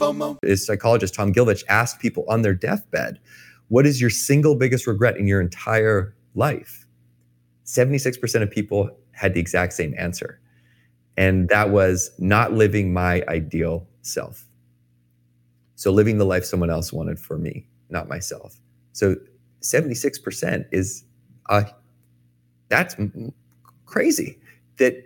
FOMO. Is psychologist Tom Gilovich asked people on their deathbed, what is your single biggest regret in your entire life? 76% of people had the exact same answer. And that was not living my ideal self. So living the life someone else wanted for me, not myself. So 76% is uh, that's crazy that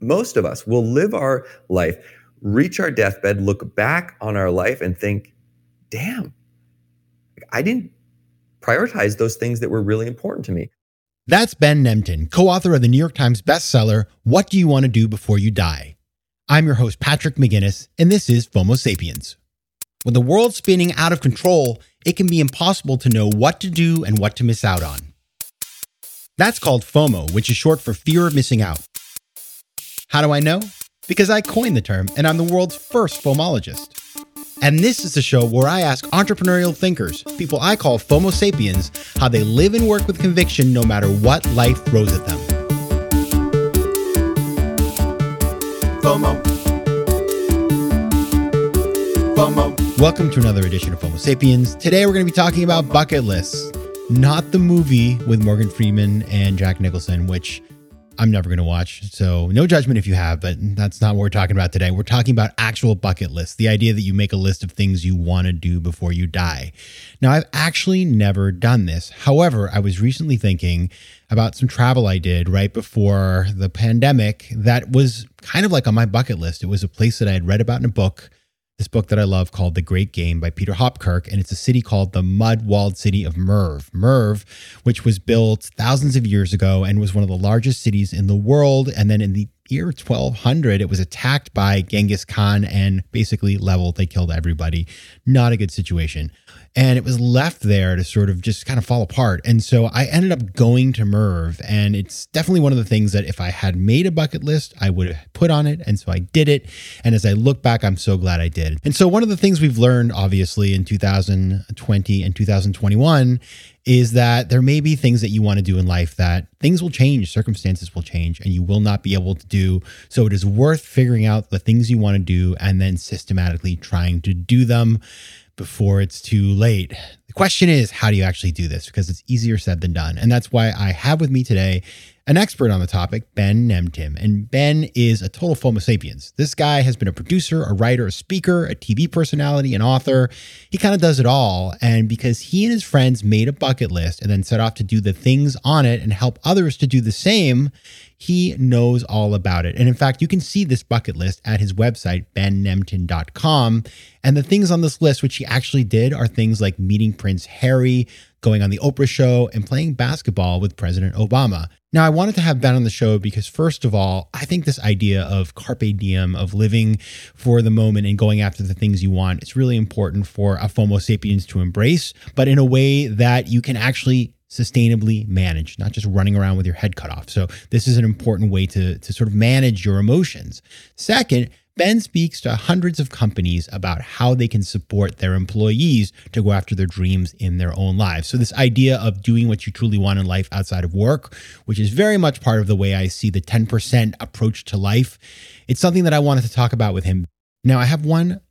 most of us will live our life, reach our deathbed, look back on our life and think, damn, I didn't prioritize those things that were really important to me. That's Ben Nemtin, co author of the New York Times bestseller, What Do You Want to Do Before You Die? I'm your host, Patrick McGinnis, and this is FOMO Sapiens. When the world's spinning out of control, it can be impossible to know what to do and what to miss out on. That's called FOMO, which is short for fear of missing out. How do I know? Because I coined the term and I'm the world's first FOMologist. And this is the show where I ask entrepreneurial thinkers, people I call FOMO sapiens, how they live and work with conviction no matter what life throws at them. FOMO. FOMO. Welcome to another edition of FOMO Sapiens. Today we're going to be talking about bucket lists not the movie with Morgan Freeman and Jack Nicholson, which I'm never going to watch. So, no judgment if you have, but that's not what we're talking about today. We're talking about actual bucket lists, the idea that you make a list of things you want to do before you die. Now, I've actually never done this. However, I was recently thinking about some travel I did right before the pandemic that was kind of like on my bucket list. It was a place that I had read about in a book this book that I love called The Great Game by Peter Hopkirk, and it's a city called the mud walled city of Merv. Merv, which was built thousands of years ago and was one of the largest cities in the world. And then in the year 1200, it was attacked by Genghis Khan and basically leveled. They killed everybody. Not a good situation and it was left there to sort of just kind of fall apart. And so I ended up going to Merv, and it's definitely one of the things that if I had made a bucket list, I would have put on it. And so I did it. And as I look back, I'm so glad I did. And so one of the things we've learned, obviously, in 2020 and 2021 is that there may be things that you want to do in life that things will change, circumstances will change, and you will not be able to do. So it is worth figuring out the things you want to do and then systematically trying to do them before it's too late. The question is, how do you actually do this? Because it's easier said than done. And that's why I have with me today an expert on the topic, Ben Nemtin. And Ben is a total FOMO sapiens. This guy has been a producer, a writer, a speaker, a TV personality, an author. He kind of does it all. And because he and his friends made a bucket list and then set off to do the things on it and help others to do the same, he knows all about it. And in fact, you can see this bucket list at his website, bennemtin.com. And the things on this list, which he actually did, are things like meeting Prince Harry, going on the Oprah show, and playing basketball with President Obama. Now, I wanted to have Ben on the show because, first of all, I think this idea of carpe diem, of living for the moment and going after the things you want, it's really important for a FOMO sapiens to embrace, but in a way that you can actually sustainably manage, not just running around with your head cut off. So, this is an important way to, to sort of manage your emotions. Second, Ben speaks to hundreds of companies about how they can support their employees to go after their dreams in their own lives. So, this idea of doing what you truly want in life outside of work, which is very much part of the way I see the 10% approach to life, it's something that I wanted to talk about with him. Now, I have one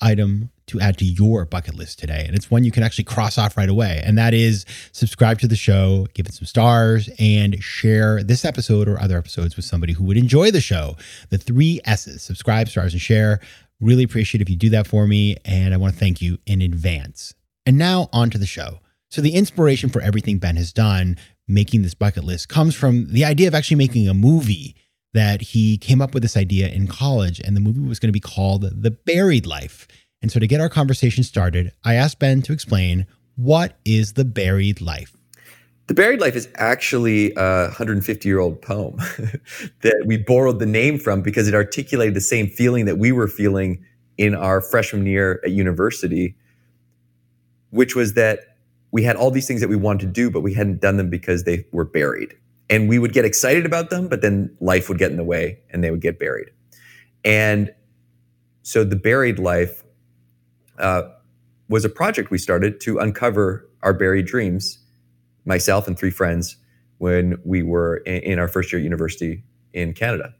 item to add to your bucket list today. And it's one you can actually cross off right away. And that is subscribe to the show, give it some stars, and share this episode or other episodes with somebody who would enjoy the show. The three S's subscribe, stars, and share. Really appreciate if you do that for me. And I want to thank you in advance. And now on to the show. So, the inspiration for everything Ben has done, making this bucket list, comes from the idea of actually making a movie that he came up with this idea in college. And the movie was going to be called The Buried Life. And so, to get our conversation started, I asked Ben to explain what is the buried life. The Buried Life is actually a 150 year old poem that we borrowed the name from because it articulated the same feeling that we were feeling in our freshman year at university, which was that we had all these things that we wanted to do, but we hadn't done them because they were buried. And we would get excited about them, but then life would get in the way and they would get buried. And so the buried life uh, was a project we started to uncover our buried dreams, myself and three friends, when we were in, in our first year at university in Canada.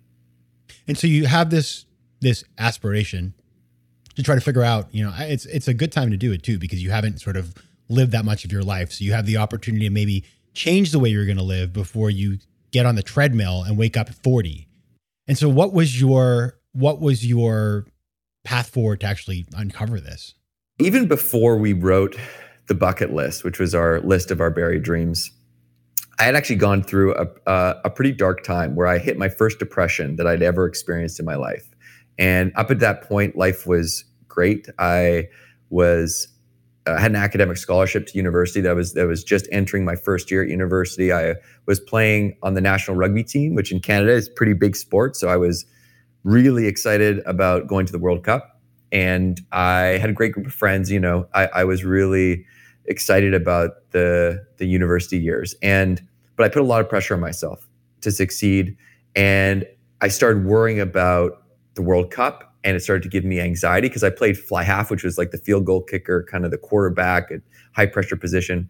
And so you have this this aspiration to try to figure out, you know, it's it's a good time to do it too because you haven't sort of lived that much of your life, so you have the opportunity to maybe change the way you're going to live before you get on the treadmill and wake up at 40. And so what was your what was your path forward to actually uncover this? Even before we wrote the bucket list, which was our list of our buried dreams, I had actually gone through a, a, pretty dark time where I hit my first depression that I'd ever experienced in my life. And up at that point, life was great. I was uh, had an academic scholarship to university that was that was just entering my first year at university. I was playing on the national rugby team, which in Canada is pretty big sport. So I was really excited about going to the World Cup, and I had a great group of friends. You know, I, I was really excited about the the university years, and but I put a lot of pressure on myself to succeed, and I started worrying about the World Cup and it started to give me anxiety because I played fly half, which was like the field goal kicker, kind of the quarterback, a high pressure position.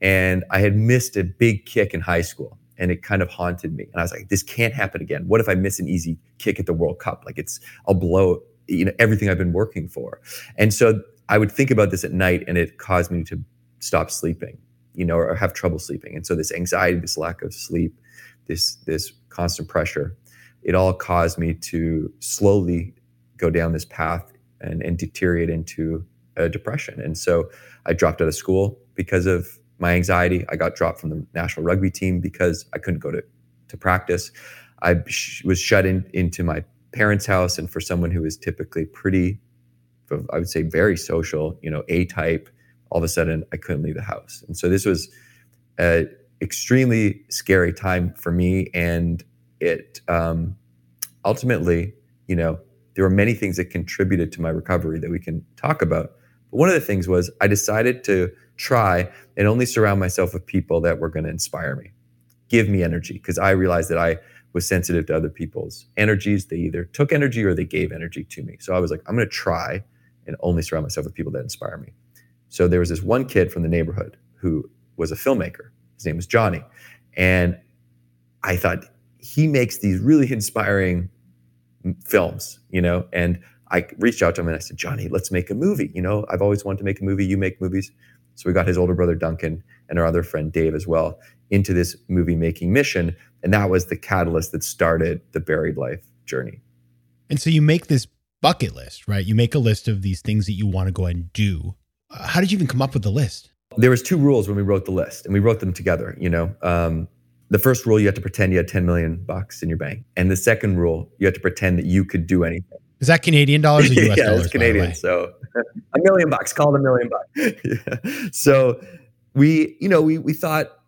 And I had missed a big kick in high school and it kind of haunted me. And I was like, this can't happen again. What if I miss an easy kick at the World Cup? Like it's, I'll blow, you know, everything I've been working for. And so I would think about this at night and it caused me to stop sleeping, you know, or have trouble sleeping. And so this anxiety, this lack of sleep, this, this constant pressure, it all caused me to slowly go down this path and, and deteriorate into a depression. And so I dropped out of school because of my anxiety. I got dropped from the national rugby team because I couldn't go to, to practice. I sh- was shut in into my parents' house. And for someone who is typically pretty, I would say very social, you know, A type, all of a sudden I couldn't leave the house. And so this was an extremely scary time for me. And it um, ultimately, you know, there were many things that contributed to my recovery that we can talk about. One of the things was I decided to try and only surround myself with people that were going to inspire me, give me energy, because I realized that I was sensitive to other people's energies. They either took energy or they gave energy to me. So I was like, I'm going to try and only surround myself with people that inspire me. So there was this one kid from the neighborhood who was a filmmaker. His name was Johnny. And I thought he makes these really inspiring mm, films, you know, and I reached out to him and I said, Johnny, let's make a movie. You know, I've always wanted to make a movie. You make movies. So we got his older brother Duncan and our other friend Dave as well into this movie making mission. And that was the catalyst that started the buried life journey. And so you make this bucket list, right? You make a list of these things that you want to go and do. Uh, how did you even come up with the list? There was two rules when we wrote the list and we wrote them together, you know. Um, the first rule you have to pretend you had 10 million bucks in your bank and the second rule you have to pretend that you could do anything is that canadian dollars or us yeah, dollars it's canadian so a million bucks call it a million bucks. Yeah. so we you know we we thought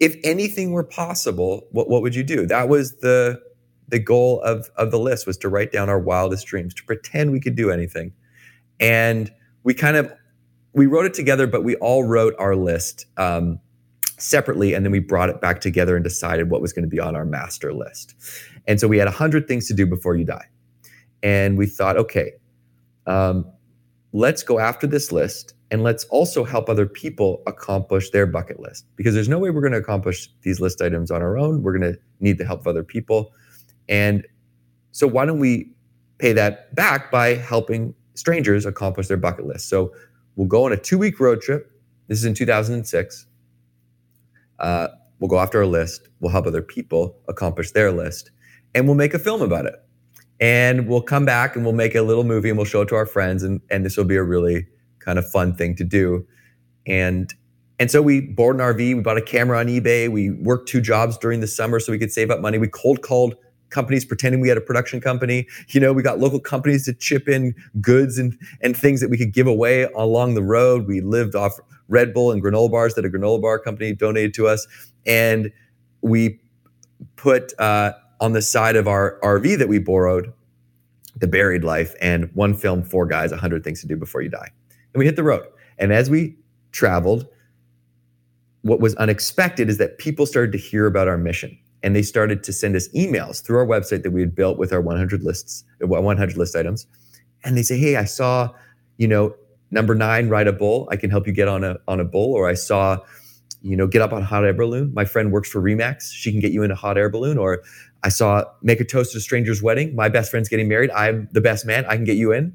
if anything were possible what, what would you do? That was the the goal of of the list was to write down our wildest dreams to pretend we could do anything. And we kind of we wrote it together but we all wrote our list um, separately and then we brought it back together and decided what was going to be on our master list. And so we had 100 things to do before you die and we thought okay um, let's go after this list and let's also help other people accomplish their bucket list because there's no way we're going to accomplish these list items on our own. We're going to need the help of other people. And so why don't we pay that back by helping strangers accomplish their bucket list? So we'll go on a two week road trip. This is in 2006 uh, we'll go after our list, we'll help other people accomplish their list, and we'll make a film about it. And we'll come back and we'll make a little movie and we'll show it to our friends, and, and this will be a really kind of fun thing to do. And and so we bought an RV, we bought a camera on eBay, we worked two jobs during the summer so we could save up money. We cold called companies pretending we had a production company. You know, we got local companies to chip in goods and and things that we could give away along the road. We lived off Red Bull and granola bars that a granola bar company donated to us. And we put uh, on the side of our RV that we borrowed the buried life and one film, four guys, 100 things to do before you die. And we hit the road. And as we traveled, what was unexpected is that people started to hear about our mission and they started to send us emails through our website that we had built with our 100 lists, uh, 100 list items. And they say, Hey, I saw, you know, Number nine, ride a bull. I can help you get on a on a bull. Or I saw, you know, get up on a hot air balloon. My friend works for Remax. She can get you in a hot air balloon. Or I saw make a toast at a stranger's wedding. My best friend's getting married. I'm the best man. I can get you in.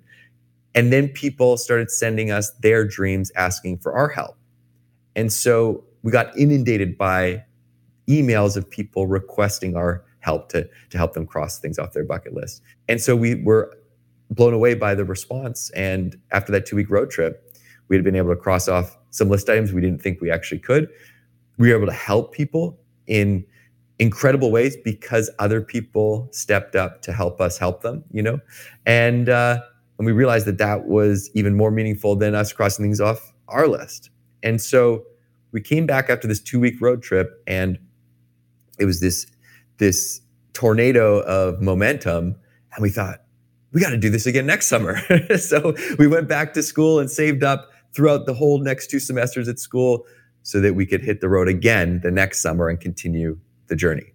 And then people started sending us their dreams asking for our help. And so we got inundated by emails of people requesting our help to, to help them cross things off their bucket list. And so we were blown away by the response. And after that two week road trip, we had been able to cross off some list items we didn't think we actually could. We were able to help people in incredible ways because other people stepped up to help us help them, you know? And, uh, and we realized that that was even more meaningful than us crossing things off our list. And so we came back after this two week road trip and it was this, this tornado of momentum. And we thought, we got to do this again next summer. so we went back to school and saved up throughout the whole next two semesters at school so that we could hit the road again the next summer and continue the journey.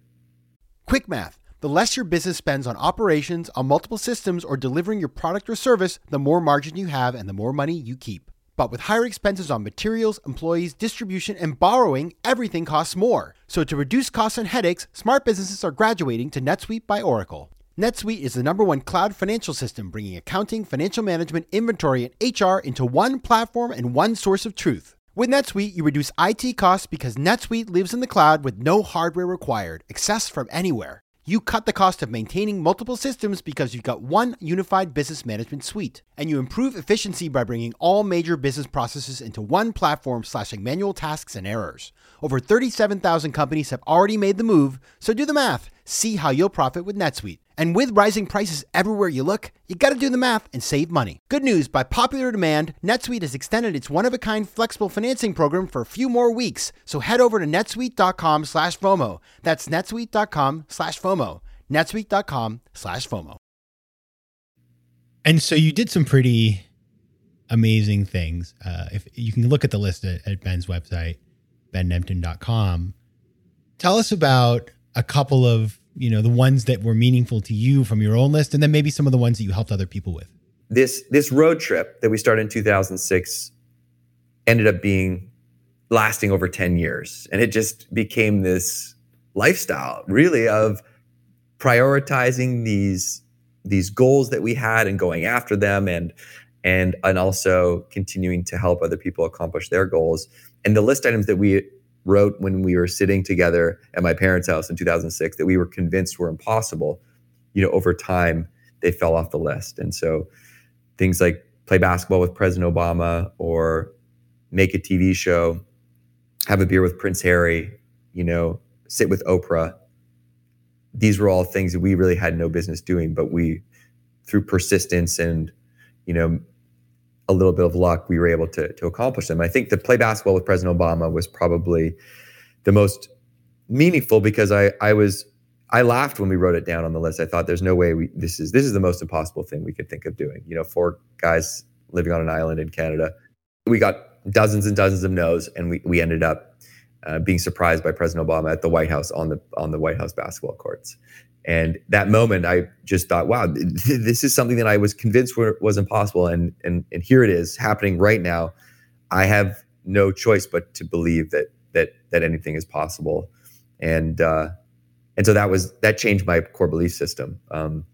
Quick math. The less your business spends on operations, on multiple systems, or delivering your product or service, the more margin you have and the more money you keep. But with higher expenses on materials, employees, distribution, and borrowing, everything costs more. So to reduce costs and headaches, smart businesses are graduating to NetSuite by Oracle. NetSuite is the number one cloud financial system, bringing accounting, financial management, inventory, and HR into one platform and one source of truth. With NetSuite, you reduce IT costs because NetSuite lives in the cloud with no hardware required, accessed from anywhere. You cut the cost of maintaining multiple systems because you've got one unified business management suite. And you improve efficiency by bringing all major business processes into one platform, slashing manual tasks and errors. Over 37,000 companies have already made the move, so do the math. See how you'll profit with NetSuite. And with rising prices everywhere you look, you gotta do the math and save money. Good news, by popular demand, NetSuite has extended its one-of-a-kind flexible financing program for a few more weeks. So head over to netsuite.com slash FOMO. That's netsuite.com slash FOMO. netsuite.com slash FOMO. And so you did some pretty amazing things. Uh, if you can look at the list at, at Ben's website, bennemtin.com. Tell us about a couple of you know the ones that were meaningful to you from your own list and then maybe some of the ones that you helped other people with. This this road trip that we started in 2006 ended up being lasting over 10 years and it just became this lifestyle really of prioritizing these these goals that we had and going after them and and and also continuing to help other people accomplish their goals. And the list items that we wrote when we were sitting together at my parents' house in 2006 that we were convinced were impossible, you know, over time they fell off the list. And so things like play basketball with President Obama or make a TV show, have a beer with Prince Harry, you know, sit with Oprah. These were all things that we really had no business doing, but we, through persistence and, you know, a little bit of luck, we were able to, to accomplish them. I think to play basketball with President Obama was probably the most meaningful because I, I was I laughed when we wrote it down on the list. I thought there's no way we this is this is the most impossible thing we could think of doing. You know, four guys living on an island in Canada. We got dozens and dozens of no's, and we we ended up uh, being surprised by President Obama at the White House on the on the White House basketball courts. And that moment, I just thought, wow, this is something that I was convinced was impossible. And, and, and here it is happening right now. I have no choice but to believe that, that, that anything is possible. And, uh, and so that was, that changed my core belief system. Um,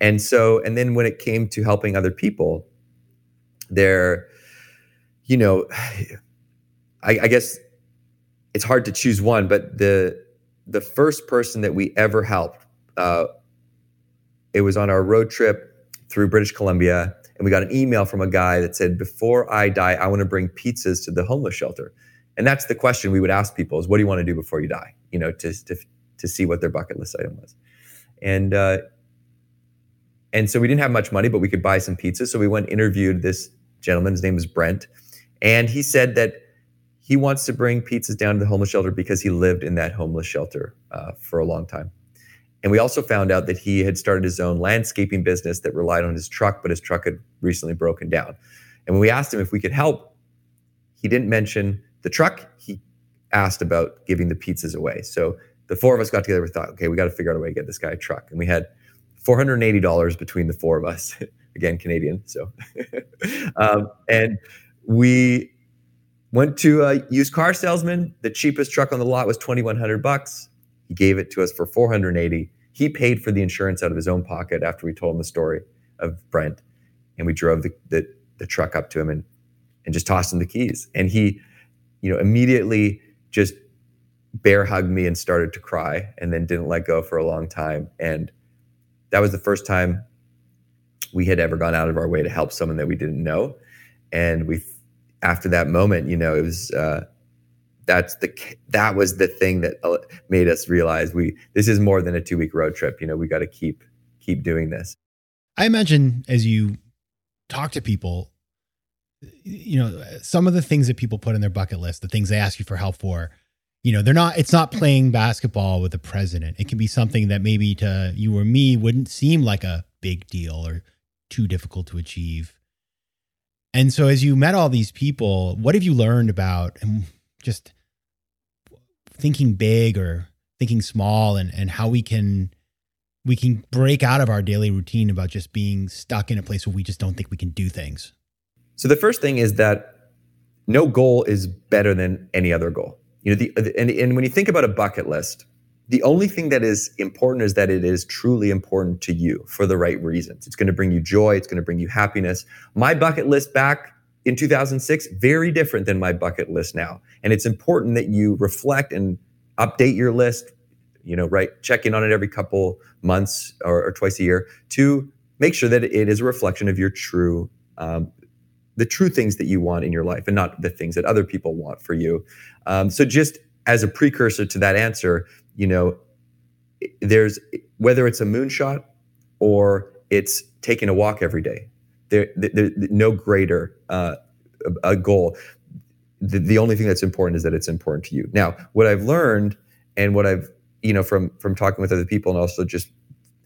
and so, and then when it came to helping other people, there, you know, I, I guess it's hard to choose one, but the, the first person that we ever helped uh, it was on our road trip through British Columbia, and we got an email from a guy that said, "Before I die, I want to bring pizzas to the homeless shelter." And that's the question we would ask people: is what do you want to do before you die? You know, to to to see what their bucket list item was, and uh, and so we didn't have much money, but we could buy some pizza. So we went interviewed this gentleman. His name is Brent, and he said that he wants to bring pizzas down to the homeless shelter because he lived in that homeless shelter uh, for a long time. And we also found out that he had started his own landscaping business that relied on his truck, but his truck had recently broken down. And when we asked him if we could help, he didn't mention the truck. He asked about giving the pizzas away. So the four of us got together. We thought, okay, we got to figure out a way to get this guy a truck. And we had $480 between the four of us. Again, Canadian. So, um, and we went to a used car salesman. The cheapest truck on the lot was 2,100 bucks. He gave it to us for 480. He paid for the insurance out of his own pocket after we told him the story of Brent, and we drove the, the the truck up to him and and just tossed him the keys. And he, you know, immediately just bear hugged me and started to cry and then didn't let go for a long time. And that was the first time we had ever gone out of our way to help someone that we didn't know. And we, after that moment, you know, it was, uh, that's the that was the thing that uh, made us realize we this is more than a two week road trip you know we got to keep keep doing this. I imagine as you talk to people you know some of the things that people put in their bucket list the things they ask you for help for you know they're not it's not playing basketball with the president. It can be something that maybe to you or me wouldn't seem like a big deal or too difficult to achieve. And so as you met all these people what have you learned about and just thinking big or thinking small and and how we can we can break out of our daily routine about just being stuck in a place where we just don't think we can do things so the first thing is that no goal is better than any other goal you know, the, and, and when you think about a bucket list, the only thing that is important is that it is truly important to you for the right reasons. It's going to bring you joy. It's going to bring you happiness. My bucket list back in 2006, very different than my bucket list now. And it's important that you reflect and update your list, you know, right? Check in on it every couple months or, or twice a year to make sure that it is a reflection of your true um, the true things that you want in your life and not the things that other people want for you. Um, so just as a precursor to that answer, you know, there's whether it's a moonshot or it's taking a walk every day. There, there, no greater uh, a goal. The, the only thing that's important is that it's important to you. Now, what I've learned and what I've you know from from talking with other people and also just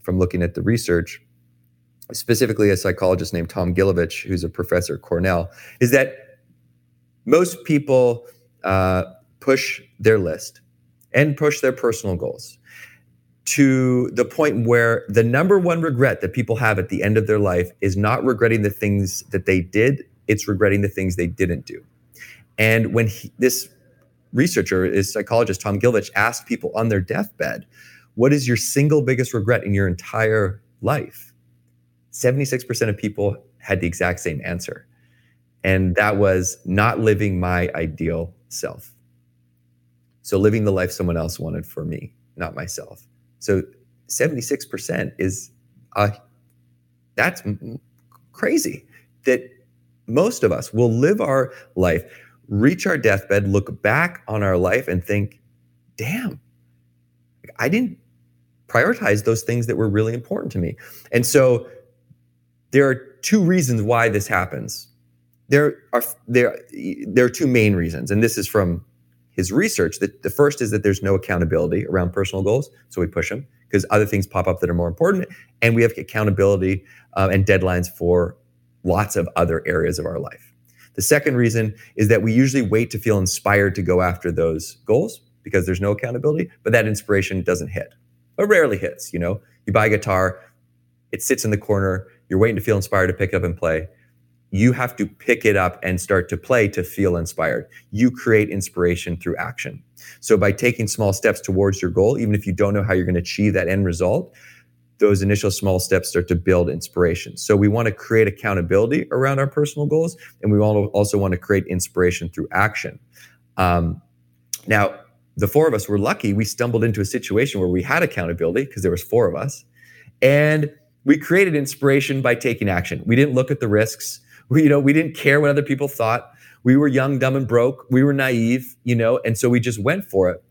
from looking at the research specifically a psychologist named Tom Gilovich, who's a professor at Cornell, is that most people uh, push their list and push their personal goals to the point where the number one regret that people have at the end of their life is not regretting the things that they did, it's regretting the things they didn't do. And when he, this researcher, is psychologist Tom Gilovich, asked people on their deathbed, what is your single biggest regret in your entire life? 76% of people had the exact same answer. And that was not living my ideal self. So living the life someone else wanted for me, not myself. So 76% is uh, that's crazy that most of us will live our life, reach our deathbed, look back on our life and think, damn, I didn't prioritize those things that were really important to me. And so there are two reasons why this happens. There are there there are two main reasons, and this is from his research. That the first is that there's no accountability around personal goals, so we push them because other things pop up that are more important, and we have accountability uh, and deadlines for lots of other areas of our life. The second reason is that we usually wait to feel inspired to go after those goals because there's no accountability, but that inspiration doesn't hit. or rarely hits. You know, you buy a guitar, it sits in the corner you're waiting to feel inspired to pick it up and play. You have to pick it up and start to play to feel inspired. You create inspiration through action. So by taking small steps towards your goal, even if you don't know how you're going to achieve that end result, those initial small steps start to build inspiration. So we want to create accountability around our personal goals, and we also want to create inspiration through action. Um, now, the four of us were lucky. We stumbled into a situation where we had accountability because there was four of us, and we created inspiration by taking action. We didn't look at the risks. We, you know, we didn't care what other people thought. We were young, dumb, and broke. We were naive, you know, and so we just went for it.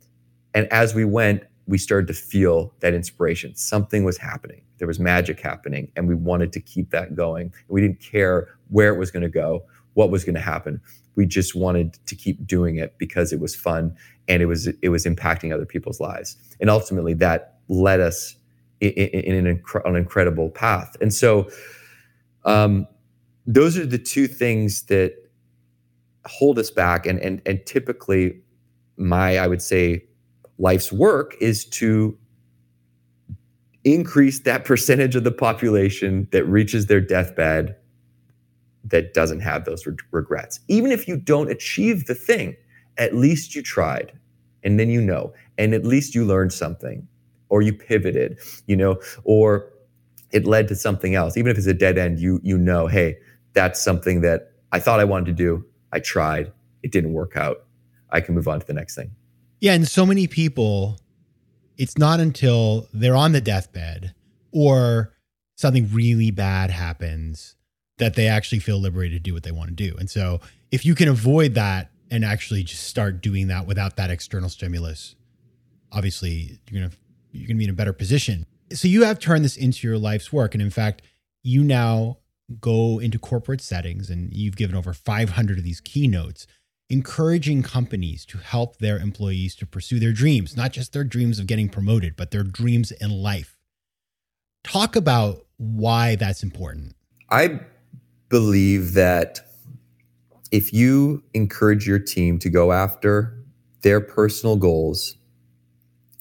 And as we went, we started to feel that inspiration. Something was happening. There was magic happening, and we wanted to keep that going. We didn't care where it was going to go, what was going to happen. We just wanted to keep doing it because it was fun and it was it was impacting other people's lives. And ultimately, that led us in, in an, an, incredible path. And so, um, those are the two things that hold us back. And and and typically, my I would say, life's work is to increase that percentage of the population that reaches their deathbed that doesn't have those re- regrets. Even if you don't achieve the thing, at least you tried, and then you know, and at least you learned something or you pivoted, you know, or it led to something else. Even if it's a dead end, you you know, hey, that's something that I thought I wanted to do. I tried, it didn't work out. I can move on to the next thing. Yeah. And so many people, it's not until they're on the deathbed or something really bad happens that they actually feel liberated to do what they want to do. And so if you can avoid that and actually just start doing that without that external stimulus, obviously you're gonna you're gonna be in a better position. So you have turned this into your life's work. And in fact, you now go into corporate settings and you've given over 500 of these keynotes encouraging companies to help their employees to pursue their dreams, not just their dreams of getting promoted, but their dreams in life. Talk about why that's important. I believe that if you encourage your team to go after their personal goals,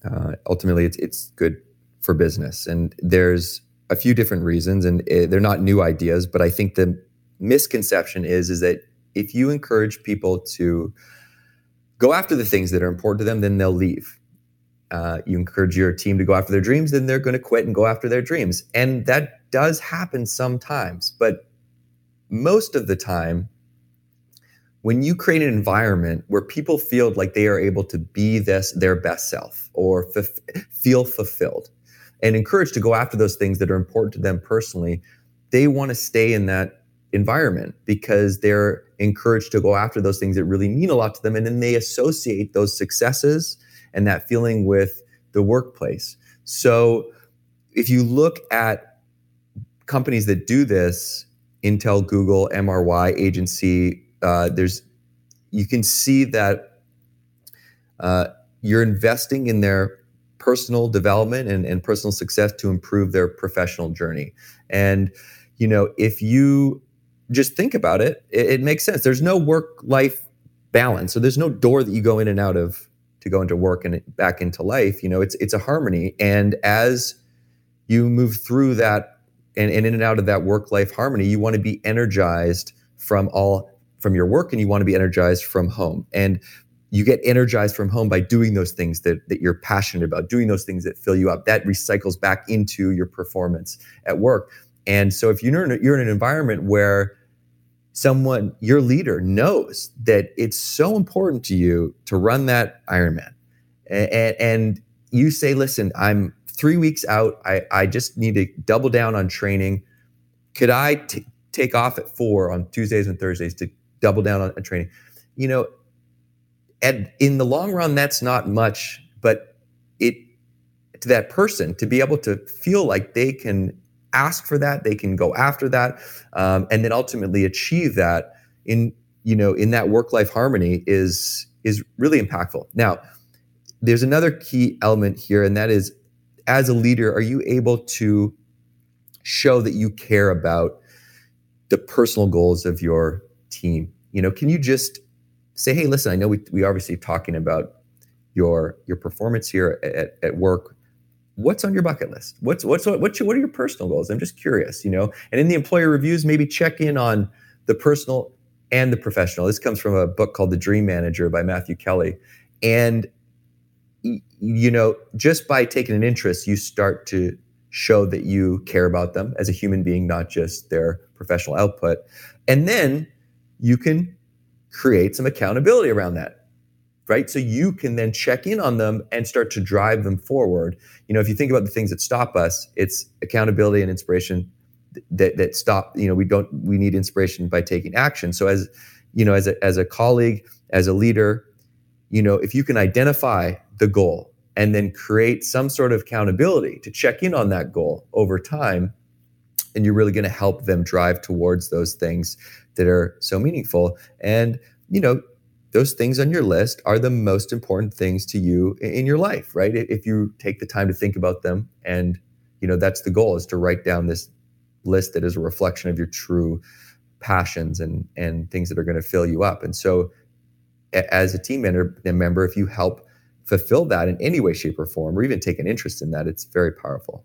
uh, ultimately it's, it's good for business. And there's a few different reasons, and it, they're not new ideas, but I think the misconception is is that if you encourage people to go after the things that are important to them, then they'll leave. Uh, you encourage your team to go after their dreams, then they're going to quit and go after their dreams, and that does happen sometimes. But most of the time, when you create an environment where people feel like they are able to be this their best self or f- feel fulfilled and encouraged to go after those things that are important to them personally, they want to stay in that environment because they're encouraged to go after those things that really mean a lot to them and then they associate those successes and that feeling with the workplace. So if you look at companies that do this, Intel, Google, MRY agency, uh, there's you can see that uh, you're investing in their personal development and, and personal success to improve their professional journey. And you know, if you just think about it, it, it makes sense. There's no work life balance, so there's no door that you go in and out of to go into work and back into life. You know, it's it's a harmony, and as you move through that and, and in and out of that work life harmony, you want to be energized from all from your work and you want to be energized from home. And you get energized from home by doing those things that, that you're passionate about, doing those things that fill you up. That recycles back into your performance at work. And so if you're in, a, you're in an environment where someone, your leader, knows that it's so important to you to run that Ironman, and, and you say, listen, I'm three weeks out. I, I just need to double down on training. Could I t- take off at four on Tuesdays and Thursdays to double down on, on training? You know, and in the long run, that's not much, but it to that person to be able to feel like they can ask for that, they can go after that, um, and then ultimately achieve that in you know in that work life harmony is is really impactful. Now, there's another key element here, and that is as a leader, are you able to show that you care about the personal goals of your team? You know, can you just say, hey, listen, I know we, we obviously talking about your your performance here at, at work. What's on your bucket list? What's what's what what, what are your personal goals? I'm just curious, you know. And in the employer reviews, maybe check in on the personal and the professional. This comes from a book called The Dream Manager by Matthew Kelly. And you know, just by taking an interest, you start to show that you care about them as a human being, not just their professional output. And then you can create some accountability around that, right? So you can then check in on them and start to drive them forward. You know, if you think about the things that stop us, it's accountability and inspiration that that stop. You know, we don't we need inspiration by taking action. So as you know, as a as a colleague, as a leader, you know, if you can identify the goal and then create some sort of accountability to check in on that goal over time, and you're really going to help them drive towards those things that are so meaningful. And, you know, those things on your list are the most important things to you in your life, right? If you take the time to think about them and, you know, that's the goal is to write down this list that is a reflection of your true passions and and things that are going to fill you up. And so as a team member, if you help fulfill that in any way, shape, or form, or even take an interest in that, it's very powerful.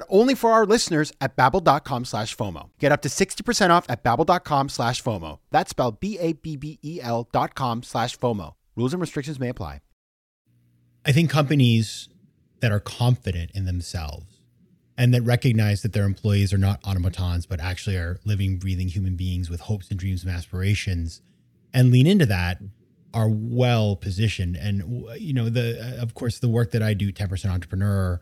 only for our listeners at babbel.com slash FOMO. Get up to 60% off at babbel.com slash FOMO. That's spelled B-A-B-B-E-L dot com slash FOMO. Rules and restrictions may apply. I think companies that are confident in themselves and that recognize that their employees are not automatons, but actually are living, breathing human beings with hopes and dreams and aspirations and lean into that are well positioned. And, you know, the, uh, of course, the work that I do, 10% entrepreneur,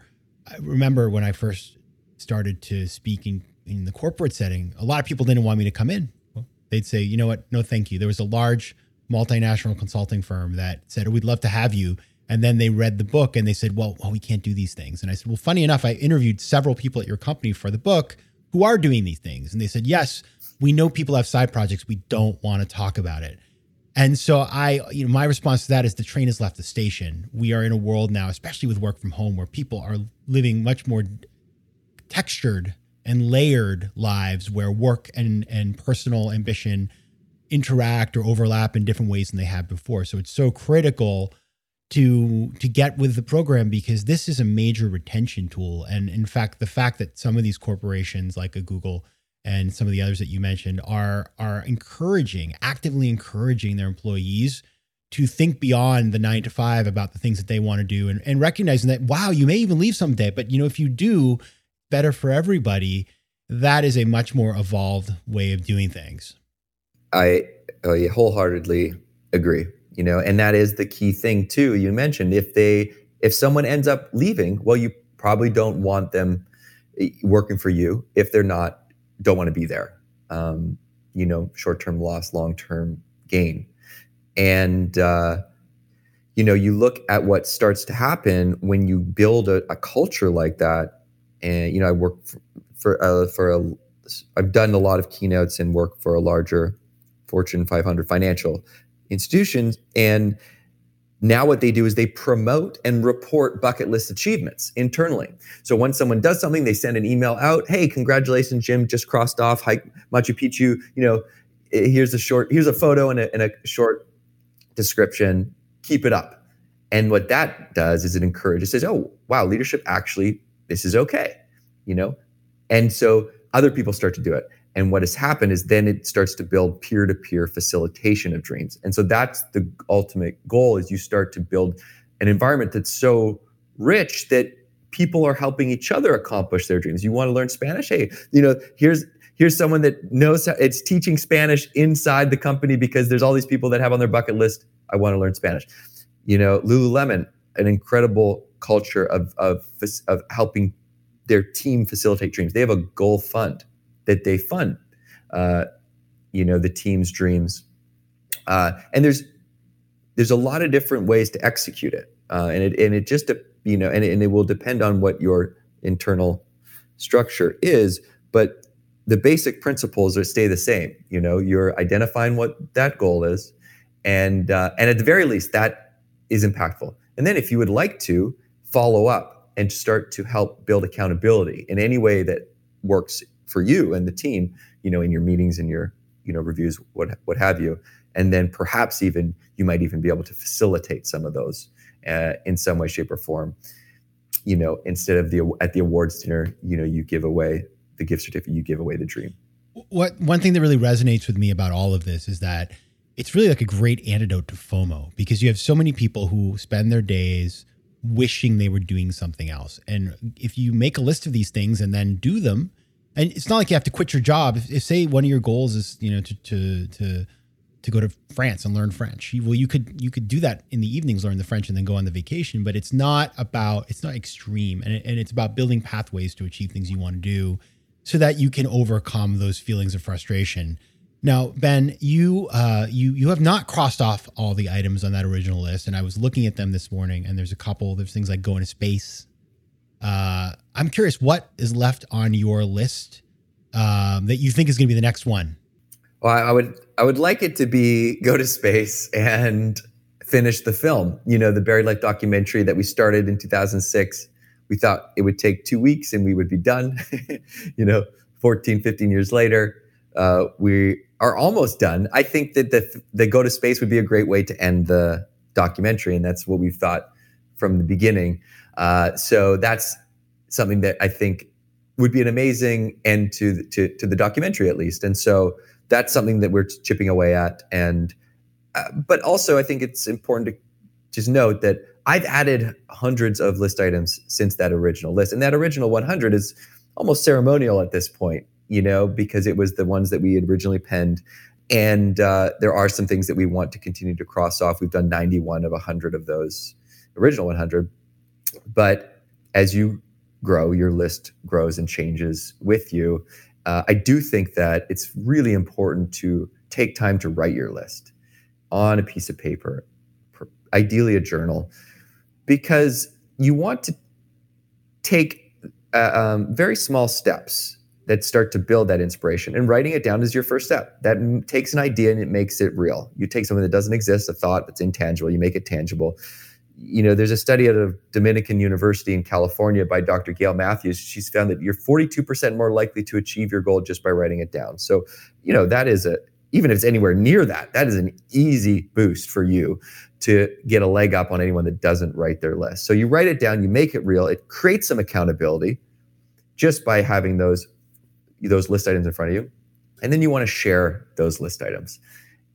I remember when I first started to speak in, in the corporate setting, a lot of people didn't want me to come in. They'd say, you know what? No, thank you. There was a large multinational consulting firm that said, oh, we'd love to have you and then they read the book and they said, well, well, we can't do these things. And I said, well, funny enough, I interviewed several people at your company for the book who are doing these things. And they said, yes, we know people have side projects. We don't want to talk about it. And so I, you know, my response to that is the train has left the station. We are in a world now, especially with work from home, where people are living much more textured and layered lives where work and, and personal ambition interact or overlap in different ways than they have before. So it's so critical to to get with the program because this is a major retention tool and in fact the fact that some of these corporations like a Google and some of the others that you mentioned are are encouraging actively encouraging their employees to think beyond the 9 to 5 about the things that they want to do and, and recognizing that wow you may even leave someday but you know if you do better for everybody that is a much more evolved way of doing things. I, I wholeheartedly agree you know and that is the key thing too. You mentioned if they if someone ends up leaving well you probably don't want them eh, working for you if they're not don't want to be there. Um, you know short-term loss long-term gain. And uh, you know you look at what starts to happen when you build a, a culture like that. And you know i work for for, uh, for a i've done a lot of keynotes and work for a larger fortune 500 financial institutions. And now what they do is they promote and report bucket list achievements internally. So when someone does something, they send an email out, "Hey, congratulations, Jim! Just crossed off hike Machu Picchu. You know, eh, here's a short, here's a photo and a, and a short description. Keep it up." And what that does is it encourages, says, "Oh, wow, leadership actually, this is okay," you know, and so other people start to do it. And what has happened is then it starts to build peer-to-peer facilitation of dreams. And so that's the ultimate goal is you start to build an environment that's so rich that people are helping each other accomplish their dreams. You want to learn Spanish? Hey, you know, here's here's someone that knows how, it's teaching Spanish inside the company because there's all these people that have on their bucket list I want to learn Spanish. You know, Lululemon, an incredible culture of of of helping their team facilitate dreams. They have a goal fund that they fund, uh, you know, the team's dreams. Uh, and there's there's a lot of different ways to execute it, uh, and it and it just you know, and it, and it will depend on what your internal structure is, but the basic principles are stay the same. You know, you're identifying what that goal is, and uh, and at the very least, that is impactful. And then, if you would like to follow up and start to help build accountability in any way that works for you and the team, you know, in your meetings and your, you know, reviews, what what have you. And then perhaps even you might even be able to facilitate some of those uh, in some way, shape, or form. You know, instead of the at the awards dinner, you know, you give away the gift certificate, you give away the dream. What one thing that really resonates with me about all of this is that it's really like a great antidote to FOMO because you have so many people who spend their days wishing they were doing something else. And if you make a list of these things and then do them, and it's not like you have to quit your job. If, if say one of your goals is you know to to to to go to France and learn French, well, you could you could do that in the evenings, learn the French, and then go on the vacation. But it's not about it's not extreme, and it, and it's about building pathways to achieve things you want to do, so that you can overcome those feelings of frustration. Now, Ben, you uh, you you have not crossed off all the items on that original list, and I was looking at them this morning, and there's a couple. There's things like going to space. Uh, I'm curious, what is left on your list um, that you think is going to be the next one? Well, I would I would like it to be go to space and finish the film. You know, the Buried Life documentary that we started in 2006. We thought it would take two weeks and we would be done. you know, 14, 15 years later, uh, we are almost done. I think that the, the go to space would be a great way to end the documentary, and that's what we thought from the beginning. Uh, so that's something that I think would be an amazing end to, to to the documentary, at least. And so that's something that we're chipping away at. And uh, but also, I think it's important to just note that I've added hundreds of list items since that original list, and that original 100 is almost ceremonial at this point you know, because it was the ones that we had originally penned. And uh, there are some things that we want to continue to cross off. We've done 91 of 100 of those original 100. But as you grow, your list grows and changes with you. Uh, I do think that it's really important to take time to write your list on a piece of paper, ideally a journal, because you want to take uh, um, very small steps that start to build that inspiration. And writing it down is your first step. That m- takes an idea and it makes it real. You take something that doesn't exist, a thought that's intangible, you make it tangible. You know, there's a study out of Dominican University in California by Dr. Gail Matthews. She's found that you're 42% more likely to achieve your goal just by writing it down. So, you know, that is a even if it's anywhere near that, that is an easy boost for you to get a leg up on anyone that doesn't write their list. So you write it down, you make it real, it creates some accountability just by having those those list items in front of you. And then you want to share those list items.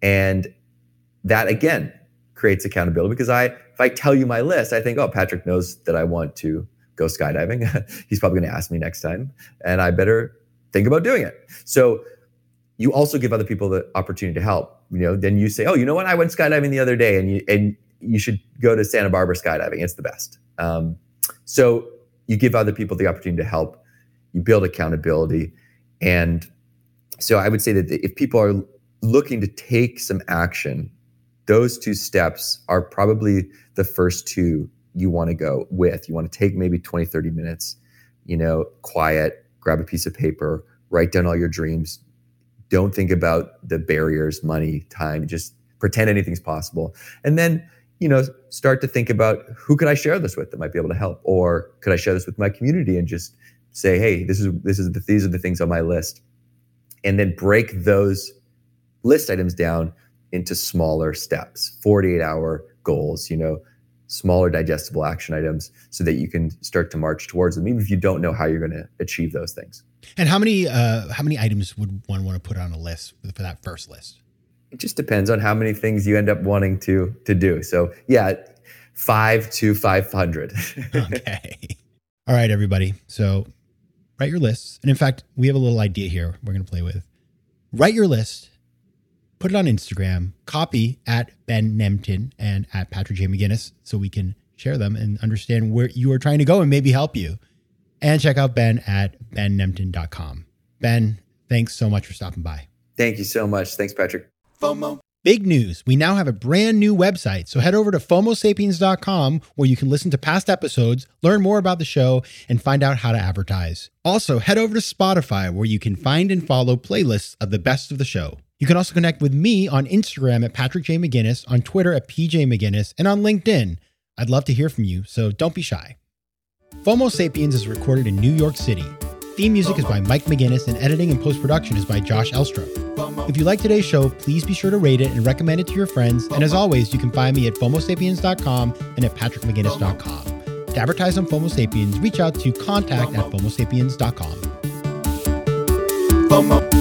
And that again creates accountability because I if I tell you my list, I think, oh, Patrick knows that I want to go skydiving. He's probably going to ask me next time, and I better think about doing it. So you also give other people the opportunity to help. You know, then you say, oh, you know what? I went skydiving the other day, and you and you should go to Santa Barbara skydiving. It's the best. Um, so you give other people the opportunity to help. You build accountability, and so I would say that if people are looking to take some action, those two steps are probably the first two you want to go with. You want to take maybe 20, 30 minutes, you know, quiet, grab a piece of paper, write down all your dreams. Don't think about the barriers, money, time, just pretend anything's possible. And then, you know, start to think about who could I share this with that might be able to help? Or could I share this with my community and just say, hey, this is this is the, these are the things on my list, and then break those list items down into smaller steps, 48 hour goals, you know, smaller digestible action items so that you can start to march towards them, even if you don't know how you're going to achieve those things. And how many uh, how many items would one want to put on a list for that first list? It just depends on how many things you end up wanting to to do. So yeah, five to five hundred. okay. All right, everybody. So write your lists. And in fact, we have a little idea here we're going to play with. Write your list, put it on Instagram, copy at Ben Nemtin and at Patrick J. McGinnis so we can share them and understand where you are trying to go and maybe help you. And check out Ben at bennemtin.com. Ben, thanks so much for stopping by. Thank you so much. Thanks, Patrick. FOMO. Big news. We now have a brand new website. So head over to FOMOSapiens.com where you can listen to past episodes, learn more about the show, and find out how to advertise. Also, head over to Spotify where you can find and follow playlists of the best of the show. You can also connect with me on Instagram at Patrick J. McGinnis, on Twitter at PJ McGinnis, and on LinkedIn. I'd love to hear from you, so don't be shy. FOMO Sapiens is recorded in New York City. Theme music is by Mike McGinnis, and editing and post production is by Josh Elstrom. If you like today's show, please be sure to rate it and recommend it to your friends. And as always, you can find me at FOMOSapiens.com and at PatrickMcGinnis.com. To advertise on FOMO Sapiens, reach out to contact at FOMOSapiens.com. FOMO.